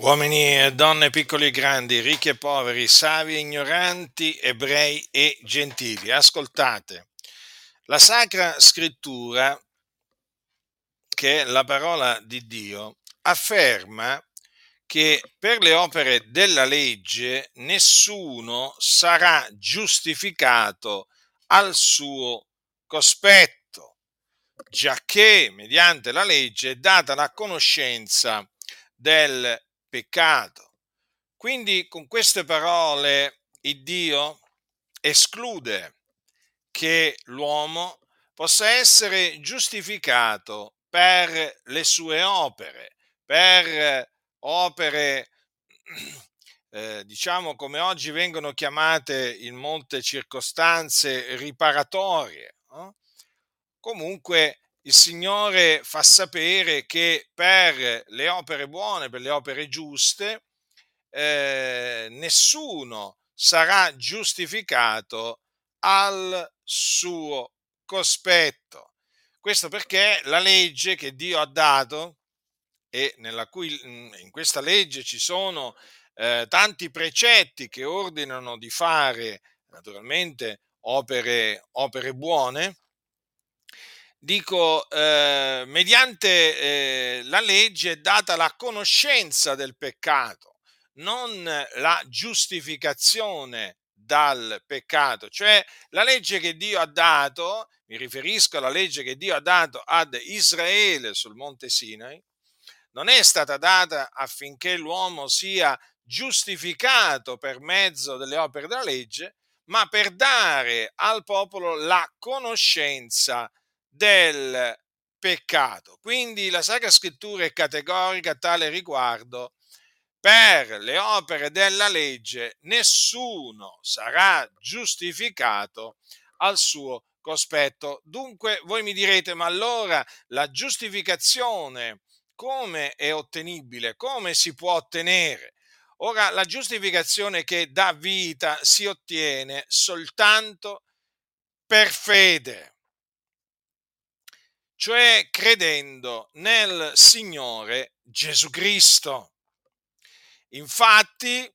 Uomini e donne, piccoli e grandi, ricchi e poveri, savi e ignoranti, ebrei e gentili, ascoltate. La Sacra Scrittura, che è la parola di Dio, afferma che per le opere della legge nessuno sarà giustificato al suo cospetto, giacché mediante la legge è data la conoscenza del peccato. Quindi con queste parole il Dio esclude che l'uomo possa essere giustificato per le sue opere, per opere, eh, diciamo come oggi vengono chiamate in molte circostanze riparatorie. No? Comunque il Signore fa sapere che per le opere buone, per le opere giuste, eh, nessuno sarà giustificato al suo cospetto. Questo perché la legge che Dio ha dato e cui, in questa legge ci sono eh, tanti precetti che ordinano di fare naturalmente opere, opere buone, dico, eh, mediante eh, la legge è data la conoscenza del peccato, non la giustificazione dal peccato, cioè la legge che Dio ha dato, mi riferisco alla legge che Dio ha dato ad Israele sul monte Sinai, non è stata data affinché l'uomo sia giustificato per mezzo delle opere della legge, ma per dare al popolo la conoscenza del peccato. Quindi la Sacra Scrittura è categorica a tale riguardo. Per le opere della legge nessuno sarà giustificato al suo cospetto. Dunque voi mi direte, ma allora la giustificazione come è ottenibile? Come si può ottenere? Ora, la giustificazione che dà vita si ottiene soltanto per fede cioè credendo nel Signore Gesù Cristo. Infatti,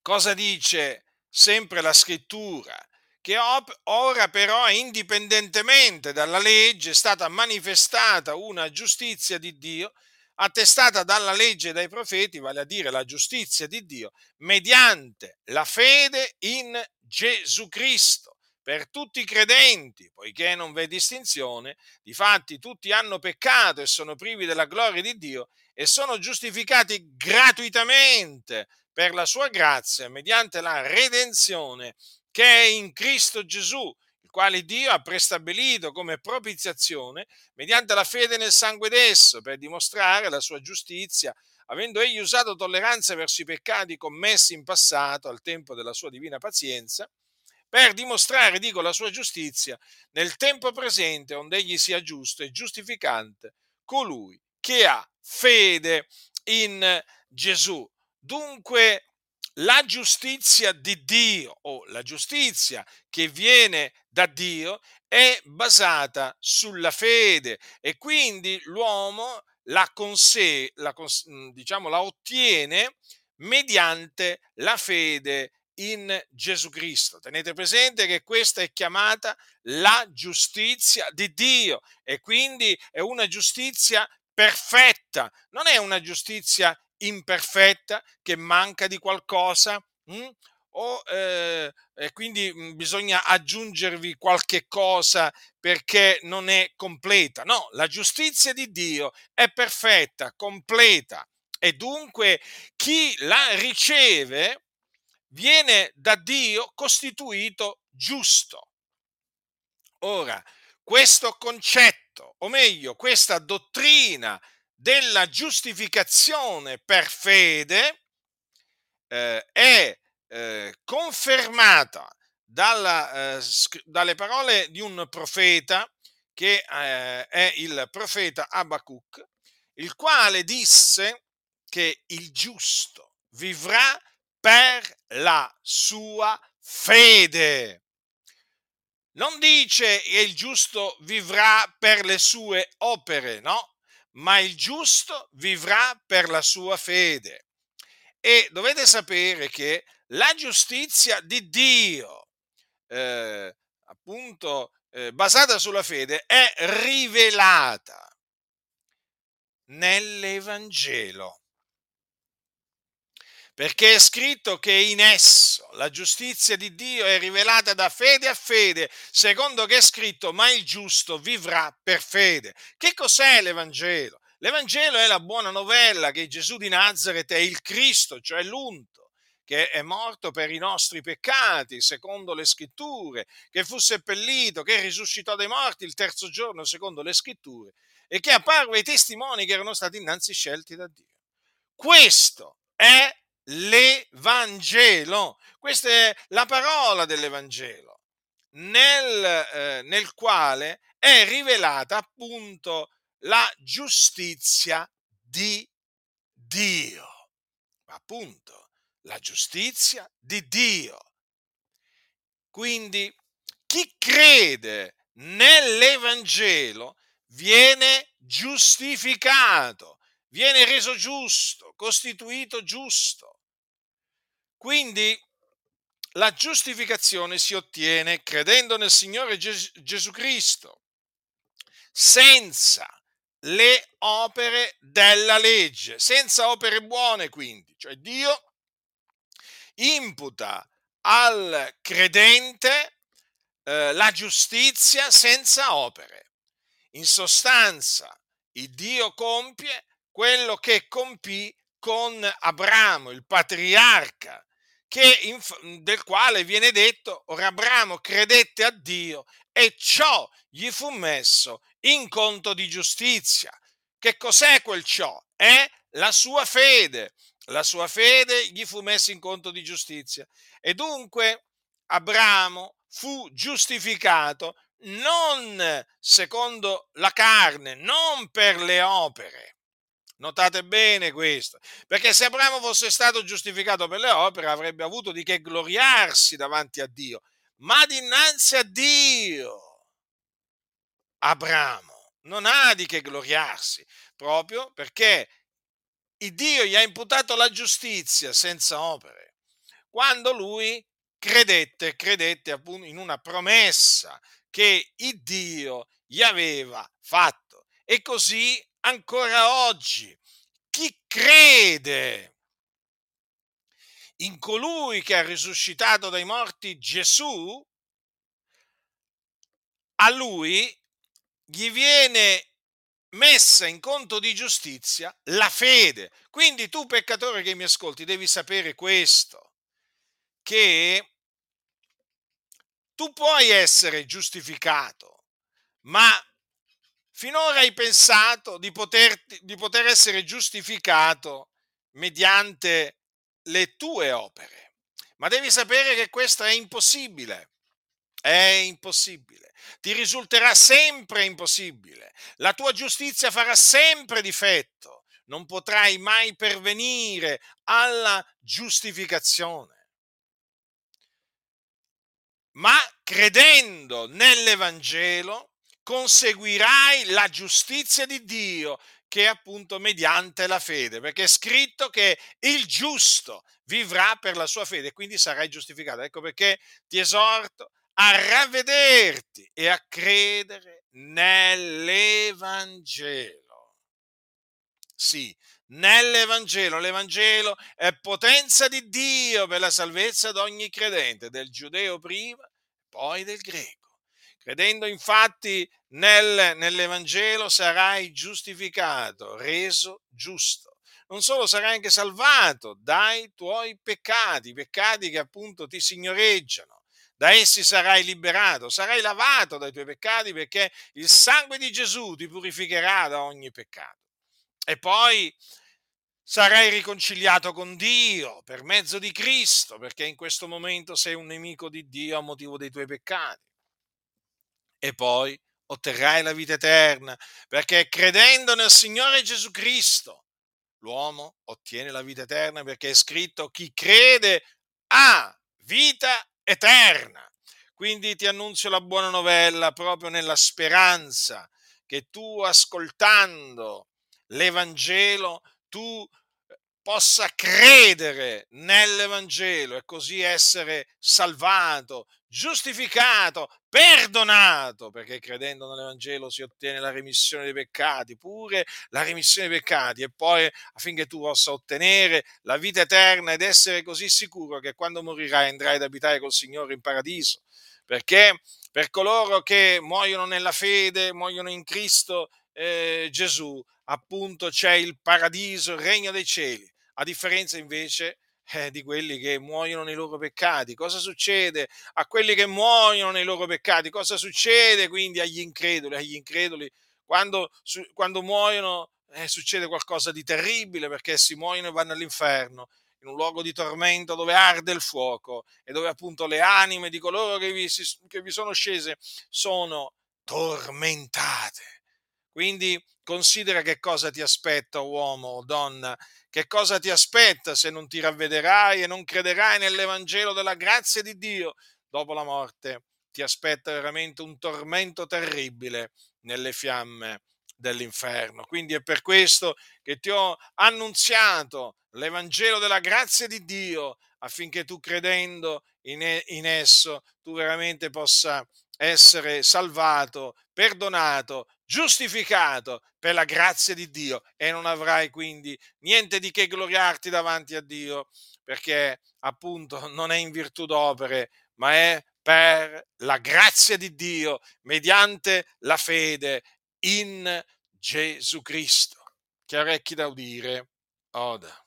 cosa dice sempre la scrittura? Che ora però, indipendentemente dalla legge, è stata manifestata una giustizia di Dio, attestata dalla legge e dai profeti, vale a dire la giustizia di Dio, mediante la fede in Gesù Cristo per tutti i credenti, poiché non v'è distinzione, difatti tutti hanno peccato e sono privi della gloria di Dio e sono giustificati gratuitamente per la sua grazia mediante la redenzione che è in Cristo Gesù, il quale Dio ha prestabilito come propiziazione mediante la fede nel sangue d'esso per dimostrare la sua giustizia avendo egli usato tolleranza verso i peccati commessi in passato al tempo della sua divina pazienza, per dimostrare, dico, la sua giustizia nel tempo presente, onde egli sia giusto e giustificante colui che ha fede in Gesù. Dunque, la giustizia di Dio o la giustizia che viene da Dio è basata sulla fede e quindi l'uomo la, conse- la, diciamo, la ottiene mediante la fede in Gesù Cristo. Tenete presente che questa è chiamata la giustizia di Dio e quindi è una giustizia perfetta, non è una giustizia imperfetta che manca di qualcosa. Hm? O, eh, e quindi mh, bisogna aggiungervi qualche cosa perché non è completa. No, la giustizia di Dio è perfetta, completa e dunque chi la riceve viene da Dio costituito giusto. Ora, questo concetto, o meglio, questa dottrina della giustificazione per fede eh, è eh, confermata dalla, eh, dalle parole di un profeta che eh, è il profeta Abacuc, il quale disse che il giusto vivrà per la sua fede. Non dice che il giusto vivrà per le sue opere, no, ma il giusto vivrà per la sua fede. E dovete sapere che la giustizia di Dio, eh, appunto eh, basata sulla fede, è rivelata nell'Evangelo perché è scritto che in esso la giustizia di Dio è rivelata da fede a fede, secondo che è scritto, ma il giusto vivrà per fede. Che cos'è l'Evangelo? L'Evangelo è la buona novella che Gesù di Nazareth è il Cristo, cioè l'unto, che è morto per i nostri peccati, secondo le scritture, che fu seppellito, che risuscitò dai morti il terzo giorno, secondo le scritture, e che apparve ai testimoni che erano stati innanzi scelti da Dio. Questo è l'Evangelo. Questa è la parola dell'Evangelo, nel, eh, nel quale è rivelata appunto la giustizia di Dio. Appunto, la giustizia di Dio. Quindi chi crede nell'Evangelo viene giustificato, viene reso giusto, costituito giusto. Quindi la giustificazione si ottiene credendo nel Signore Ges- Gesù Cristo, senza le opere della legge, senza opere buone quindi, cioè Dio imputa al credente eh, la giustizia senza opere. In sostanza, il Dio compie quello che compì con Abramo, il patriarca che, del quale viene detto, ora Abramo credette a Dio e ciò gli fu messo in conto di giustizia. Che cos'è quel ciò? È la sua fede. La sua fede gli fu messa in conto di giustizia. E dunque Abramo fu giustificato non secondo la carne, non per le opere, Notate bene questo, perché se Abramo fosse stato giustificato per le opere avrebbe avuto di che gloriarsi davanti a Dio, ma dinanzi a Dio Abramo non ha di che gloriarsi, proprio perché il Dio gli ha imputato la giustizia senza opere, quando lui credette, credette appunto in una promessa che il Dio gli aveva fatto. E così ancora oggi. Chi crede in colui che ha risuscitato dai morti Gesù, a lui gli viene messa in conto di giustizia la fede. Quindi tu peccatore che mi ascolti devi sapere questo, che tu puoi essere giustificato, ma finora hai pensato di poter, di poter essere giustificato mediante le tue opere, ma devi sapere che questo è impossibile. È impossibile. Ti risulterà sempre impossibile. La tua giustizia farà sempre difetto. Non potrai mai pervenire alla giustificazione. Ma credendo nell'Evangelo, conseguirai la giustizia di Dio che è appunto mediante la fede, perché è scritto che il giusto vivrà per la sua fede quindi sarai giustificato. Ecco perché ti esorto a ravvederti e a credere nell'Evangelo. Sì, nell'Evangelo. L'Evangelo è potenza di Dio per la salvezza di ogni credente, del giudeo prima, poi del greco. Credendo infatti nel, nell'Evangelo sarai giustificato, reso giusto. Non solo sarai anche salvato dai tuoi peccati, peccati che appunto ti signoreggiano. Da essi sarai liberato, sarai lavato dai tuoi peccati perché il sangue di Gesù ti purificherà da ogni peccato. E poi sarai riconciliato con Dio per mezzo di Cristo, perché in questo momento sei un nemico di Dio a motivo dei tuoi peccati e poi otterrai la vita eterna, perché credendo nel Signore Gesù Cristo, l'uomo ottiene la vita eterna perché è scritto chi crede ha vita eterna. Quindi ti annunzio la buona novella proprio nella speranza che tu ascoltando l'Evangelo, tu possa credere nell'Evangelo e così essere salvato, giustificato, perdonato, perché credendo nell'Evangelo si ottiene la remissione dei peccati, pure la remissione dei peccati, e poi affinché tu possa ottenere la vita eterna ed essere così sicuro che quando morirai andrai ad abitare col Signore in paradiso. Perché per coloro che muoiono nella fede, muoiono in Cristo eh, Gesù, appunto c'è il paradiso, il regno dei cieli a differenza invece eh, di quelli che muoiono nei loro peccati. Cosa succede a quelli che muoiono nei loro peccati? Cosa succede quindi agli increduli? Agli increduli quando, su, quando muoiono eh, succede qualcosa di terribile perché essi muoiono e vanno all'inferno in un luogo di tormento dove arde il fuoco e dove appunto le anime di coloro che vi, che vi sono scese sono tormentate. Quindi considera che cosa ti aspetta, uomo o donna, che cosa ti aspetta se non ti ravvederai e non crederai nell'Evangelo della grazia di Dio dopo la morte. Ti aspetta veramente un tormento terribile nelle fiamme dell'inferno. Quindi è per questo che ti ho annunziato l'Evangelo della grazia di Dio affinché tu credendo in, esso tu veramente possa essere salvato, perdonato, giustificato per la grazia di Dio e non avrai quindi niente di che gloriarti davanti a Dio, perché appunto non è in virtù d'opere, ma è per la grazia di Dio mediante la fede in Gesù Cristo. Che orecchi da udire, oda.